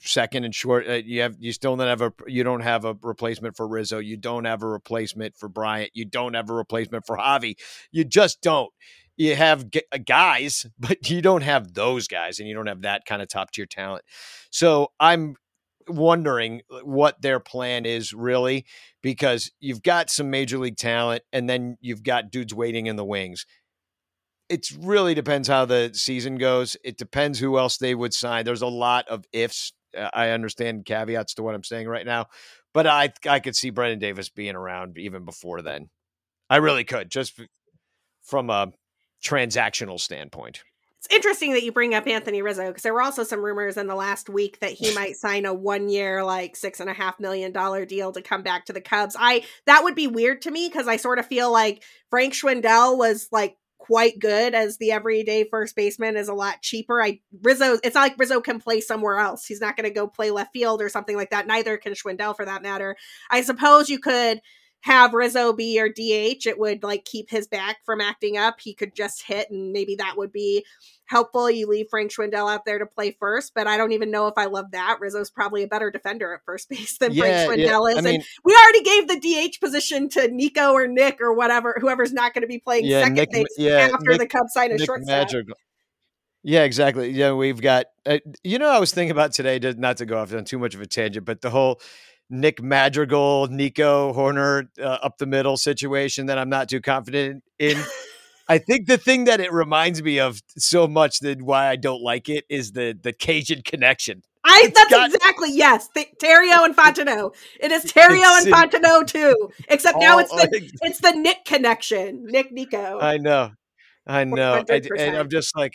second and short. Uh, you have you still don't have a you don't have a replacement for Rizzo. You don't have a replacement for Bryant. You don't have a replacement for Javi. You just don't. You have g- uh, guys, but you don't have those guys, and you don't have that kind of top tier talent. So I'm wondering uh, what their plan is really because you've got some major league talent and then you've got dudes waiting in the wings it really depends how the season goes. It depends who else they would sign. There's a lot of ifs. Uh, I understand caveats to what I'm saying right now, but I I could see Brendan Davis being around even before then. I really could, just from a transactional standpoint. It's interesting that you bring up Anthony Rizzo because there were also some rumors in the last week that he might sign a one year, like six and a half million dollar deal to come back to the Cubs. I that would be weird to me because I sort of feel like Frank Schwindel was like quite good as the everyday first baseman is a lot cheaper. I Rizzo, it's not like Rizzo can play somewhere else. He's not going to go play left field or something like that. Neither can Schwindel for that matter. I suppose you could have Rizzo be your DH, it would like keep his back from acting up. He could just hit, and maybe that would be helpful. You leave Frank Schwindel out there to play first, but I don't even know if I love that. Rizzo's probably a better defender at first base than yeah, Frank Schwindel yeah. is. I mean, and we already gave the DH position to Nico or Nick or whatever, whoever's not going to be playing yeah, second Nick, base after Nick, the Cubs sign a Nick shortstop. Magic. Yeah, exactly. Yeah, we've got. Uh, you know, I was thinking about today, not to go off on too much of a tangent, but the whole Nick Madrigal, Nico Hoerner uh, up the middle situation that I'm not too confident in. I think the thing that it reminds me of so much that why I don't like it is the the Cajun connection. I that's got, exactly yes, Th- Theriot and Fontenot. It is Theriot and Fontenot too. Except all, now it's the it's the Nick connection, Nick Nico. I know, I know. I, and I'm just like,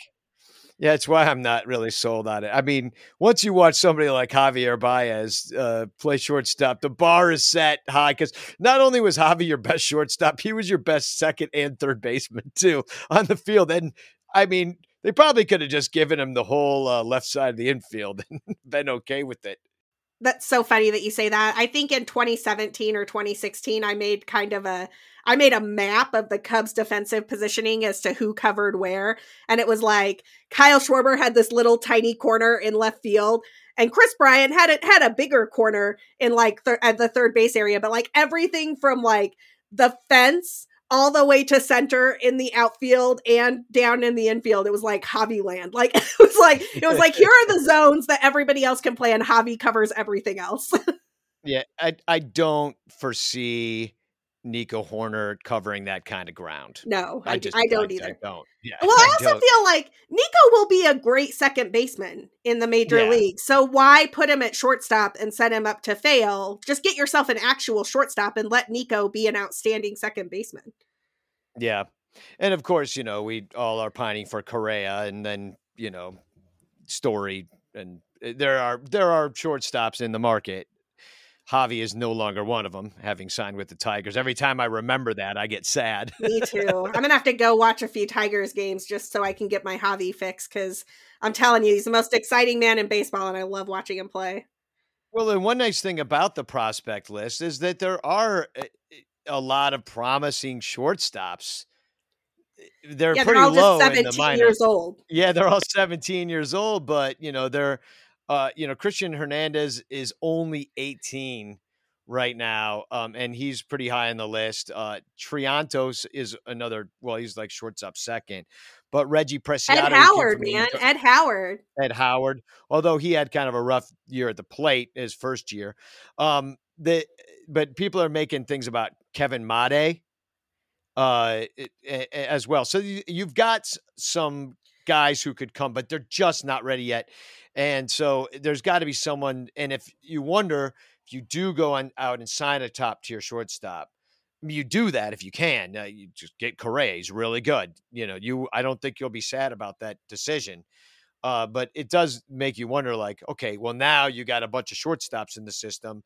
yeah, it's why I'm not really sold on it. I mean, once you watch somebody like Javier Baez uh, play shortstop, the bar is set high because not only was Javi your best shortstop, he was your best second and third baseman too on the field. And I mean, they probably could have just given him the whole uh, left side of the infield and been okay with it. That's so funny that you say that. I think in 2017 or 2016, I made kind of a I made a map of the Cubs defensive positioning as to who covered where. And it was like Kyle Schwarber had this little tiny corner in left field. And Kris Bryant had it had a bigger corner in like th- at the third base area, but like everything from like the fence all the way to center in the outfield and down in the infield. It was like Javi land. Like it was like it was like here are the zones that everybody else can play, and Javi covers everything else. yeah, I I don't foresee Nico Hoerner covering that kind of ground. No, I, I just I don't I, either. I don't. Yeah, well, I, also feel like Nico will be a great second baseman in the major yeah. league. So why put him at shortstop and set him up to fail? Just get yourself an actual shortstop and let Nico be an outstanding second baseman. Yeah. And of course, you know, we all are pining for Correa and then, you know, Story and eh, there are there are shortstops in the market Javi is no longer one of them, having signed with the Tigers. Every time I remember that, I get sad. Me too. I'm gonna have to go watch a few Tigers games just so I can get my Javi fix because I'm telling you, he's the most exciting man in baseball, and I love watching him play. Well, and one nice thing about the prospect list is that there are eh, a lot of promising shortstops. They're yeah, pretty they're low 17 in the minors. years old. Yeah, they're all 17 years old, but you know they're uh, you know, Christian Hernandez is only 18 right now, um, and he's pretty high on the list. Uh, Triantos is another. Well, he's like shortstop second, but Reggie Preciado. Ed Howard, man, Ed Howard. Ed Howard, although he had kind of a rough year at the plate his first year. Um, the but people are making things about Kevin Made uh, as well. So you've got some guys who could come, but they're just not ready yet. And so there's got to be someone. And if you wonder if you do go on out and sign a top tier shortstop, you do that if you can. Uh, you just get Correa; he's really good. You know, you. I don't think you'll be sad about that decision. Uh, but it does make you wonder, like, okay, well now you got a bunch of shortstops in the system.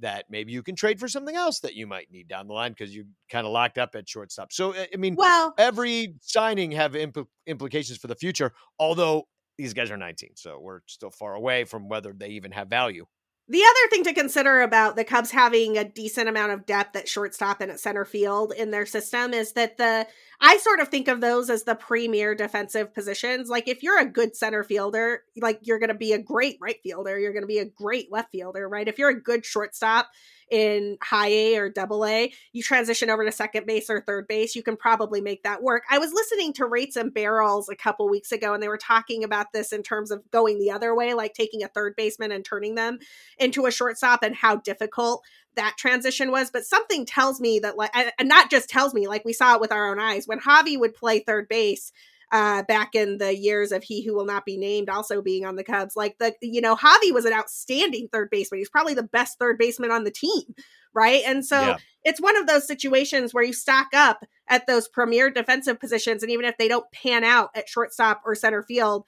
That maybe you can trade for something else that you might need down the line because you're kind of locked up at shortstop. So I mean, well, every signing have impl- implications for the future. Although these guys are 19, so we're still far away from whether they even have value. The other thing to consider about the Cubs having a decent amount of depth at shortstop and at center field in their system is that the I sort of think of those as the premier defensive positions. Like if you're a good center fielder, like you're going to be a great right fielder, you're going to be a great left fielder, right? If you're a good shortstop, in high A or double A, you transition over to second base or third base, you can probably make that work. I was listening to Rates and Barrels a couple weeks ago, and they were talking about this in terms of going the other way, like taking a third baseman and turning them into a shortstop and how difficult that transition was. But something tells me that, like, and not just tells me, like we saw it with our own eyes, when Javi would play third base, uh, back in the years of he who will not be named also being on the Cubs. Like the, you know, Javi was an outstanding third baseman. He's probably the best third baseman on the team. Right. And so yeah. it's one of those situations where you stack up at those premier defensive positions. And even if they don't pan out at shortstop or center field,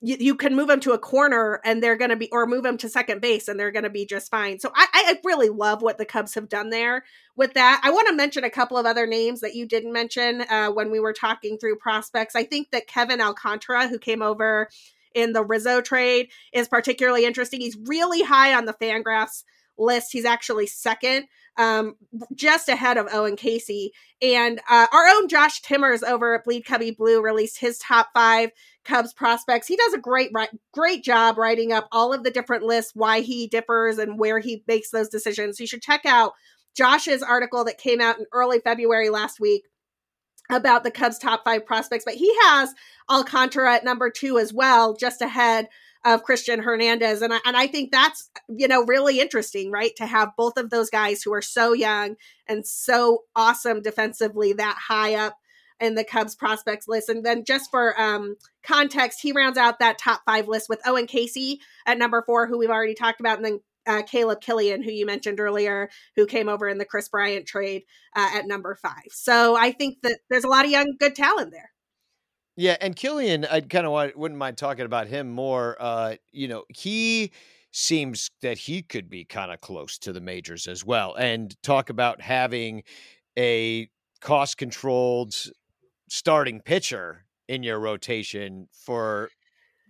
you, you can move them to a corner and they're going to be, or move them to second base and they're going to be just fine. So I, I really love what the Cubs have done there with that. I want to mention a couple of other names that you didn't mention uh, when we were talking through prospects. I think that Kevin Alcantara, who came over in the Rizzo trade, is particularly interesting. He's really high on the Fangraphs list. He's actually second, um, just ahead of Owen Caissie. And uh, our own Josh Timmers over at Bleed Cubby Blue released his top five Cubs prospects. He does a great great job writing up all of the different lists, why he differs, and where he makes those decisions. You should check out Josh's article that came out in early February last week about the Cubs' top five prospects. But he has Alcantara at number two as well, just ahead of Christian Hernandez. And I, and I think that's, you know, really interesting, right? To have both of those guys who are so young and so awesome defensively that high up in the Cubs prospects list. And then just for um, context, he rounds out that top five list with Owen Caissie at number four, who we've already talked about, and then uh, Caleb Killian, who you mentioned earlier, who came over in the Kris Bryant trade uh, at number five. So I think that there's a lot of young, good talent there. Yeah, and Killian, I kind of wouldn't mind talking about him more. Uh, you know, he seems that he could be kind of close to the majors as well, and talk about having a cost controlled starting pitcher in your rotation for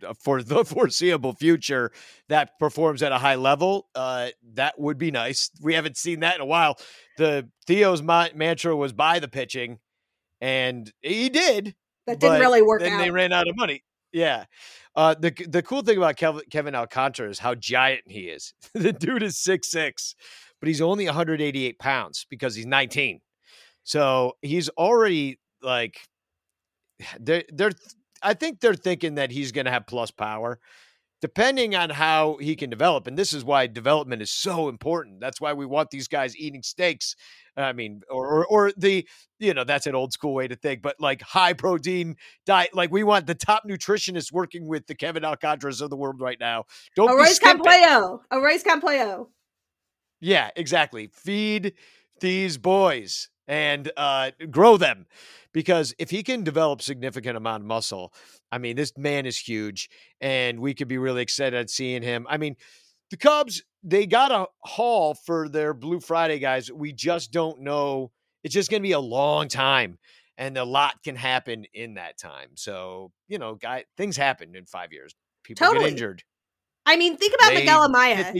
uh, for the foreseeable future that performs at a high level, uh, that would be nice. We haven't seen that in a while. The Theo's mantra was buy the pitching, and he did. That didn't really work. Then out. they ran out of money. Yeah. Uh, the the cool thing about Kevin, Kevin Alcantara is how giant he is. the dude is six six, but he's only 188 pounds because he's 19. So he's already like they're they're I think they're thinking that he's going to have plus power depending on how he can develop. And this is why development is so important. That's why we want these guys eating steaks. I mean, or, or, or the, you know, that's an old school way to think, but like high protein diet. Like we want the top nutritionists working with the Kevin Alcantaras of the world right now. Don't Arroz Complejo. Arroz Complejo. Yeah, exactly. Feed these boys and uh, grow them because if he can develop significant amount of muscle, I mean, this man is huge, and we could be really excited at seeing him. I mean, the Cubs they got a haul for their Blue Friday guys. We just don't know. It's just going to be a long time, and a lot can happen in that time. So you know, guy, things happen in five years. People totally. get injured. I mean, think about they Miguel Amaya.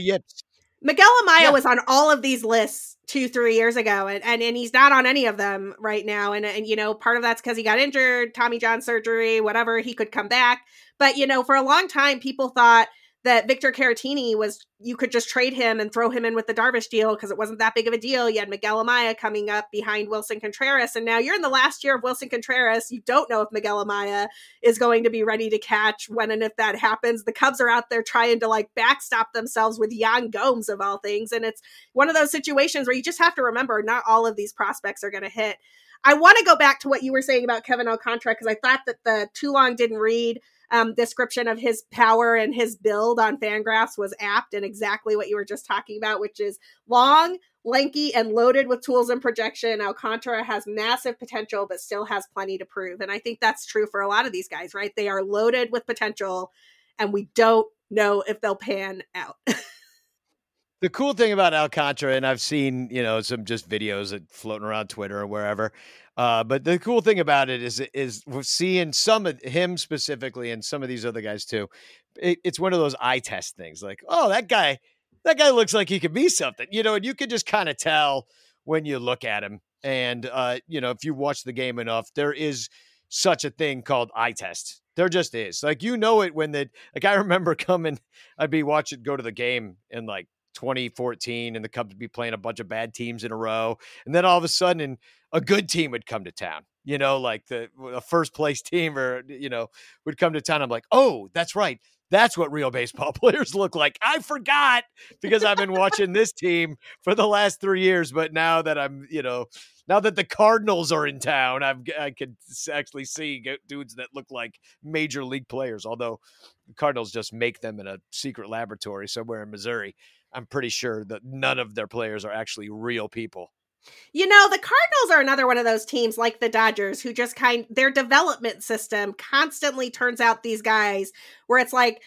Miguel Amaya yeah. was on all of these lists two, three years ago, and, and, and he's not on any of them right now. And, and you know, part of that's because he got injured, Tommy John surgery, whatever, he could come back. But, you know, for a long time, people thought that Victor Caratini was you could just trade him and throw him in with the Darvish deal because it wasn't that big of a deal. You had Miguel Amaya coming up behind Willson Contreras, and now you're in the last year of Willson Contreras. You don't know if Miguel Amaya is going to be ready to catch when and if that happens. The Cubs are out there trying to like backstop themselves with Yan Gomes of all things, and it's one of those situations where you just have to remember not all of these prospects are going to hit. I want to go back to what you were saying about Kevin Alcantara because I thought that the too long didn't read um, description of his power and his build on Fangraphs was apt and exactly what you were just talking about, which is long, lanky, and loaded with tools and projection. Alcantara has massive potential, but still has plenty to prove. And I think that's true for a lot of these guys, right? They are loaded with potential, and we don't know if they'll pan out. the cool thing about Alcantara, and I've seen you know some just videos that floating around Twitter or wherever. Uh, but the cool thing about it is is seeing some of him specifically and some of these other guys too. It, it's one of those eye test things, like oh that guy, that guy looks like he could be something, you know, and you can just kind of tell when you look at him. And uh, you know, if you watch the game enough, there is such a thing called eye test. There just is. Like you know it when the like I remember coming, I'd be watching go to the game in like 2014 and the Cubs would be playing a bunch of bad teams in a row. And then all of a sudden a good team would come to town, you know, like the first place team or, you know, would come to town. I'm like, oh, that's right. That's what real baseball players look like. I forgot because I've been watching this team for the last three years. But now that I'm, you know, now that the Cardinals are in town, I've I can actually see dudes that look like major league players. Although the Cardinals just make them in a secret laboratory somewhere in Missouri. I'm pretty sure that none of their players are actually real people. You know, the Cardinals are another one of those teams like the Dodgers who just kind their development system constantly turns out these guys where it's like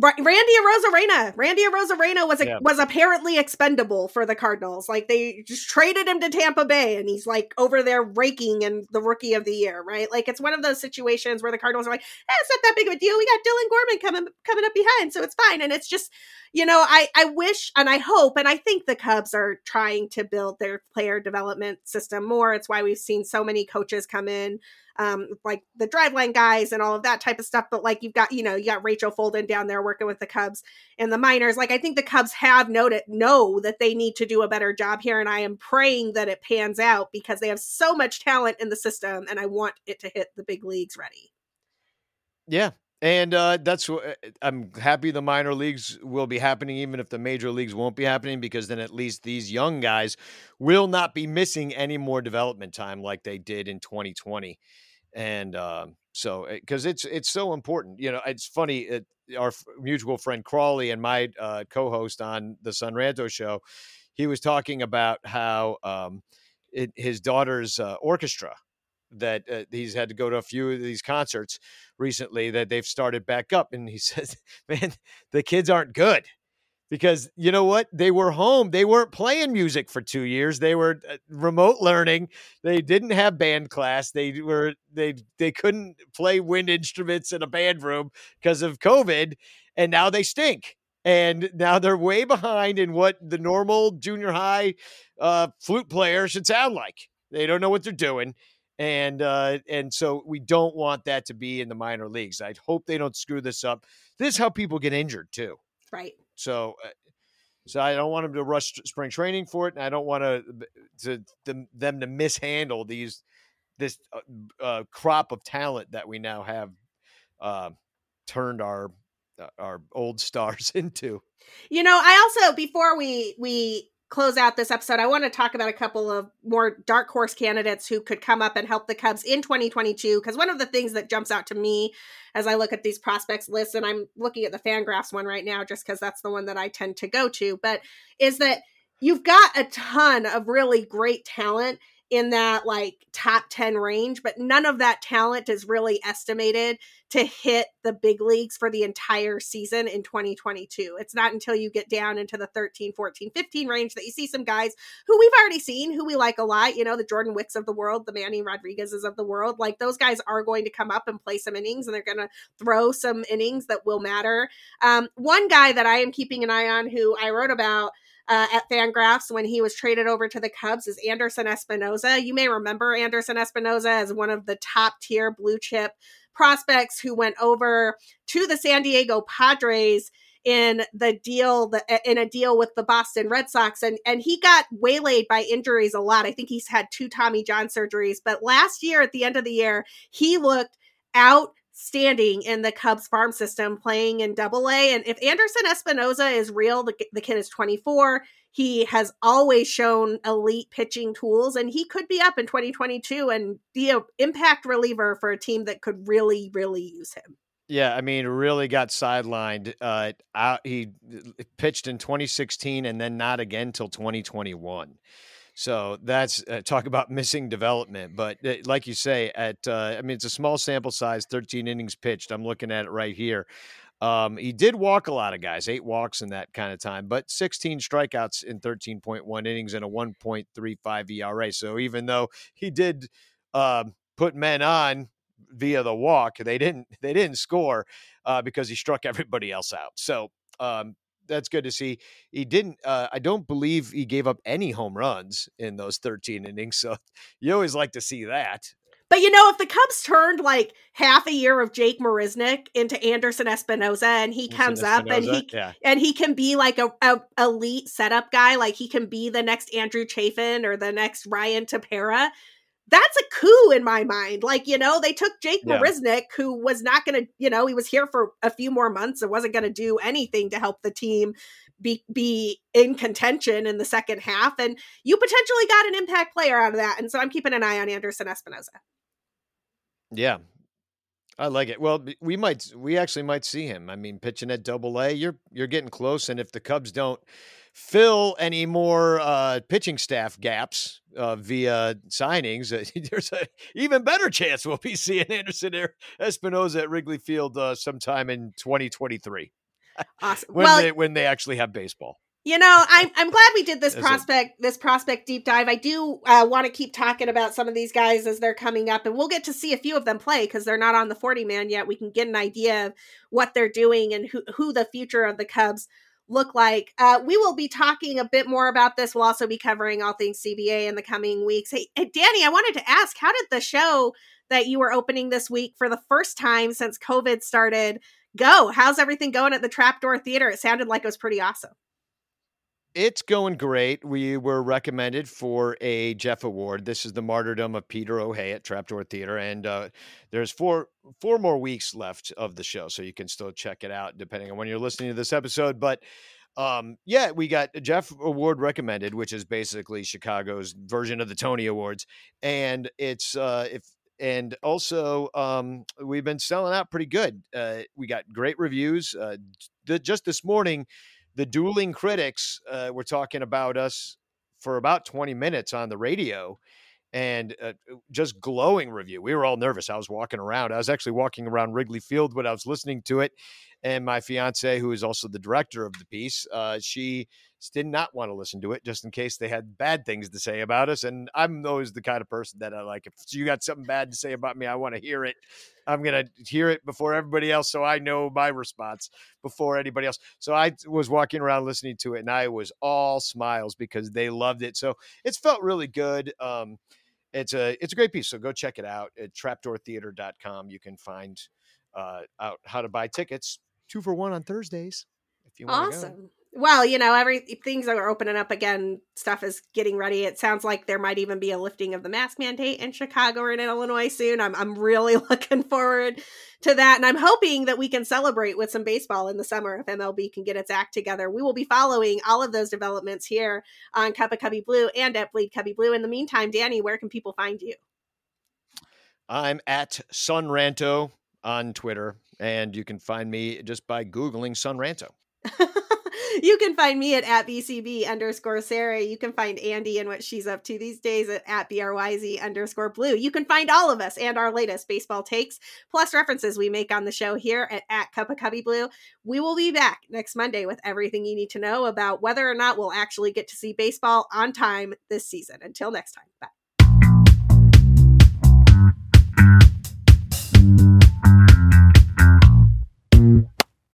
Randy Arozarena. Randy Arozarena was a, yeah. was apparently expendable for the Cardinals. Like they just traded him to Tampa Bay, and he's like over there raking in the Rookie of the Year, right? Like it's one of those situations where the Cardinals are like, eh, "It's not that big of a deal. We got Dylan Gorman coming coming up behind, so it's fine." And it's just, you know, I I wish and I hope and I think the Cubs are trying to build their player development system more. It's why we've seen so many coaches come in um, like the driveline guys and all of that type of stuff. But like you've got, you know, you got Rachel Folden down there working with the Cubs and the minors. Like I think the Cubs have noted know that they need to do a better job here, and I am praying that it pans out because they have so much talent in the system, and I want it to hit the big leagues ready. Yeah, and uh, that's what uh, I'm happy the minor leagues will be happening, even if the major leagues won't be happening, because then at least these young guys will not be missing any more development time like they did in 2020 and um, so because eh, it's it's so important you know it's funny it, our mutual friend crawley and my uh, co-host on the Son Ranto show he was talking about how um, it, his daughter's uh, orchestra that uh, he's had to go to a few of these concerts recently that they've started back up and he says man the kids aren't good because you know what? They were home. They weren't playing music for 2 years. They were uh, remote learning. They didn't have band class. They were they they couldn't play wind instruments in a band room because of covid and now they stink. And now they're way behind in what the normal junior high uh, flute player should sound like. They don't know what they're doing and uh, and so we don't want that to be in the minor leagues. I hope they don't screw this up. This is how people get injured too. Right so, uh, so I don't want them to rush spring training for it, and I don't want to, to them, to mishandle these this uh, uh, crop of talent that we now have uh, turned our uh, our old stars into. You know, I also before we we close out this episode, I want to talk about a couple of more dark horse candidates who could come up and help the Cubs in 2022. Because one of the things that jumps out to me as I look at these prospects lists, and I'm looking at the Fangraphs one right now, just because that's the one that I tend to go to, but is that you've got a ton of really great talent in that like top 10 range, but none of that talent is really estimated to hit the big leagues for the entire season in 2022. It's not until you get down into the 13, 14, 15 range that you see some guys who we've already seen, who we like a lot, you know, the Jordan Wicks of the world, the Manny Rodriguez's of the world. Like those guys are going to come up and play some innings and they're going to throw some innings that will matter. Um, one guy that I am keeping an eye on who I wrote about uh, at Fangraphs when he was traded over to the Cubs is Anderson Espinoza. You may remember Anderson Espinoza as one of the top tier blue chip prospects who went over to the San Diego Padres in the deal in a deal with the Boston Red Sox and and he got waylaid by injuries a lot. I think he's had two Tommy John surgeries, but last year at the end of the year, he looked out standing in the Cubs farm system playing in double A. And if Anderson Espinoza is real, the, the kid is 24. He has always shown elite pitching tools, and he could be up in 2022 and be an impact reliever for a team that could really, really use him. Yeah, I mean, really got sidelined. Uh, out, he pitched in 2016 and then not again till 2021. So that's uh, talk about missing development. But uh, like you say, at uh, I mean, it's a small sample size, 13 innings pitched. I'm looking at it right here. Um, he did walk a lot of guys, eight walks in that kind of time, but 16 strikeouts in 13.1 innings and a 1.35 ERA. So even though he did uh, put men on via the walk, they didn't they didn't score uh, because he struck everybody else out. So um, that's good to see. He didn't. Uh, I don't believe he gave up any home runs in those 13 innings. So you always like to see that. But you know, if the Cubs turned like half a year of Jake Marisnick into Anderson Espinoza, and he comes up and he yeah. and he can be like a, a, elite setup guy, like he can be the next Andrew Chafin or the next Ryan Tepera. That's a coup in my mind. Like, you know, they took Jake yeah. Marisnick, who was not going to, you know, he was here for a few more months and wasn't going to do anything to help the team be be in contention in the second half. And you potentially got an impact player out of that. And so I'm keeping an eye on Anderson Espinoza. Yeah. I like it. Well, we might we actually might see him. I mean, pitching at double A, you're you're getting close. And if the Cubs don't fill any more uh, pitching staff gaps uh, via signings, uh, there's an even better chance we'll be seeing Anderson Espinoza at Wrigley Field uh, sometime in 2023. Awesome. when well, they when they actually have baseball. You know, I'm I'm glad we did this prospect this prospect deep dive. I do uh, want to keep talking about some of these guys as they're coming up, and we'll get to see a few of them play because they're not on the 40 man yet. We can get an idea of what they're doing and who who the future of the Cubs look like. Uh, we will be talking a bit more about this. We'll also be covering all things CBA in the coming weeks. Hey, hey Danny, I wanted to ask, how did the show that you were opening this week for the first time since COVID started go? How's everything going at the Trapdoor Theater? It sounded like it was pretty awesome. It's going great. We were recommended for a Jeff Award. This is the martyrdom of Peter Ohey at Trapdoor Theater, and uh, there's four four more weeks left of the show, so you can still check it out depending on when you're listening to this episode. But um, yeah, we got a Jeff Award recommended, which is basically Chicago's version of the Tony Awards, and it's uh, if and also um, we've been selling out pretty good. Uh, we got great reviews. Uh, th- just this morning the dueling critics uh, were talking about us for about 20 minutes on the radio and uh, just glowing review. We were all nervous. I was walking around. I was actually walking around Wrigley Field when I was listening to it. And my fiance, who is also the director of the piece, uh, she did not want to listen to it just in case they had bad things to say about us. And I'm always the kind of person that I like, if you got something bad to say about me, I want to hear it. I'm going to hear it before everybody else so I know my response before anybody else. So I was walking around listening to it and I was all smiles because they loved it. So it's felt really good. Um, it's a it's a great piece. So go check it out at trapdoortheater.com. You can find uh, out how to buy tickets two for one on Thursdays if you want. Awesome well, you know, every things are opening up again. Stuff is getting ready. It sounds like there might even be a lifting of the mask mandate in Chicago or in Illinois soon. I'm I'm really looking forward to that, and I'm hoping that we can celebrate with some baseball in the summer if MLB can get its act together. We will be following all of those developments here on Cup of Cubby Blue and at Bleed Cubby Blue. In the meantime, Danny, where can people find you? I'm at Sunranto on Twitter, and you can find me just by googling Sunranto. you can find me at, at BCB underscore Sarah. You can find Andy and what she's up to these days at, at BRYZ underscore blue. You can find all of us and our latest baseball takes, plus references we make on the show here at, at Cup of Cubby Blue. We will be back next Monday with everything you need to know about whether or not we'll actually get to see baseball on time this season. Until next time, bye.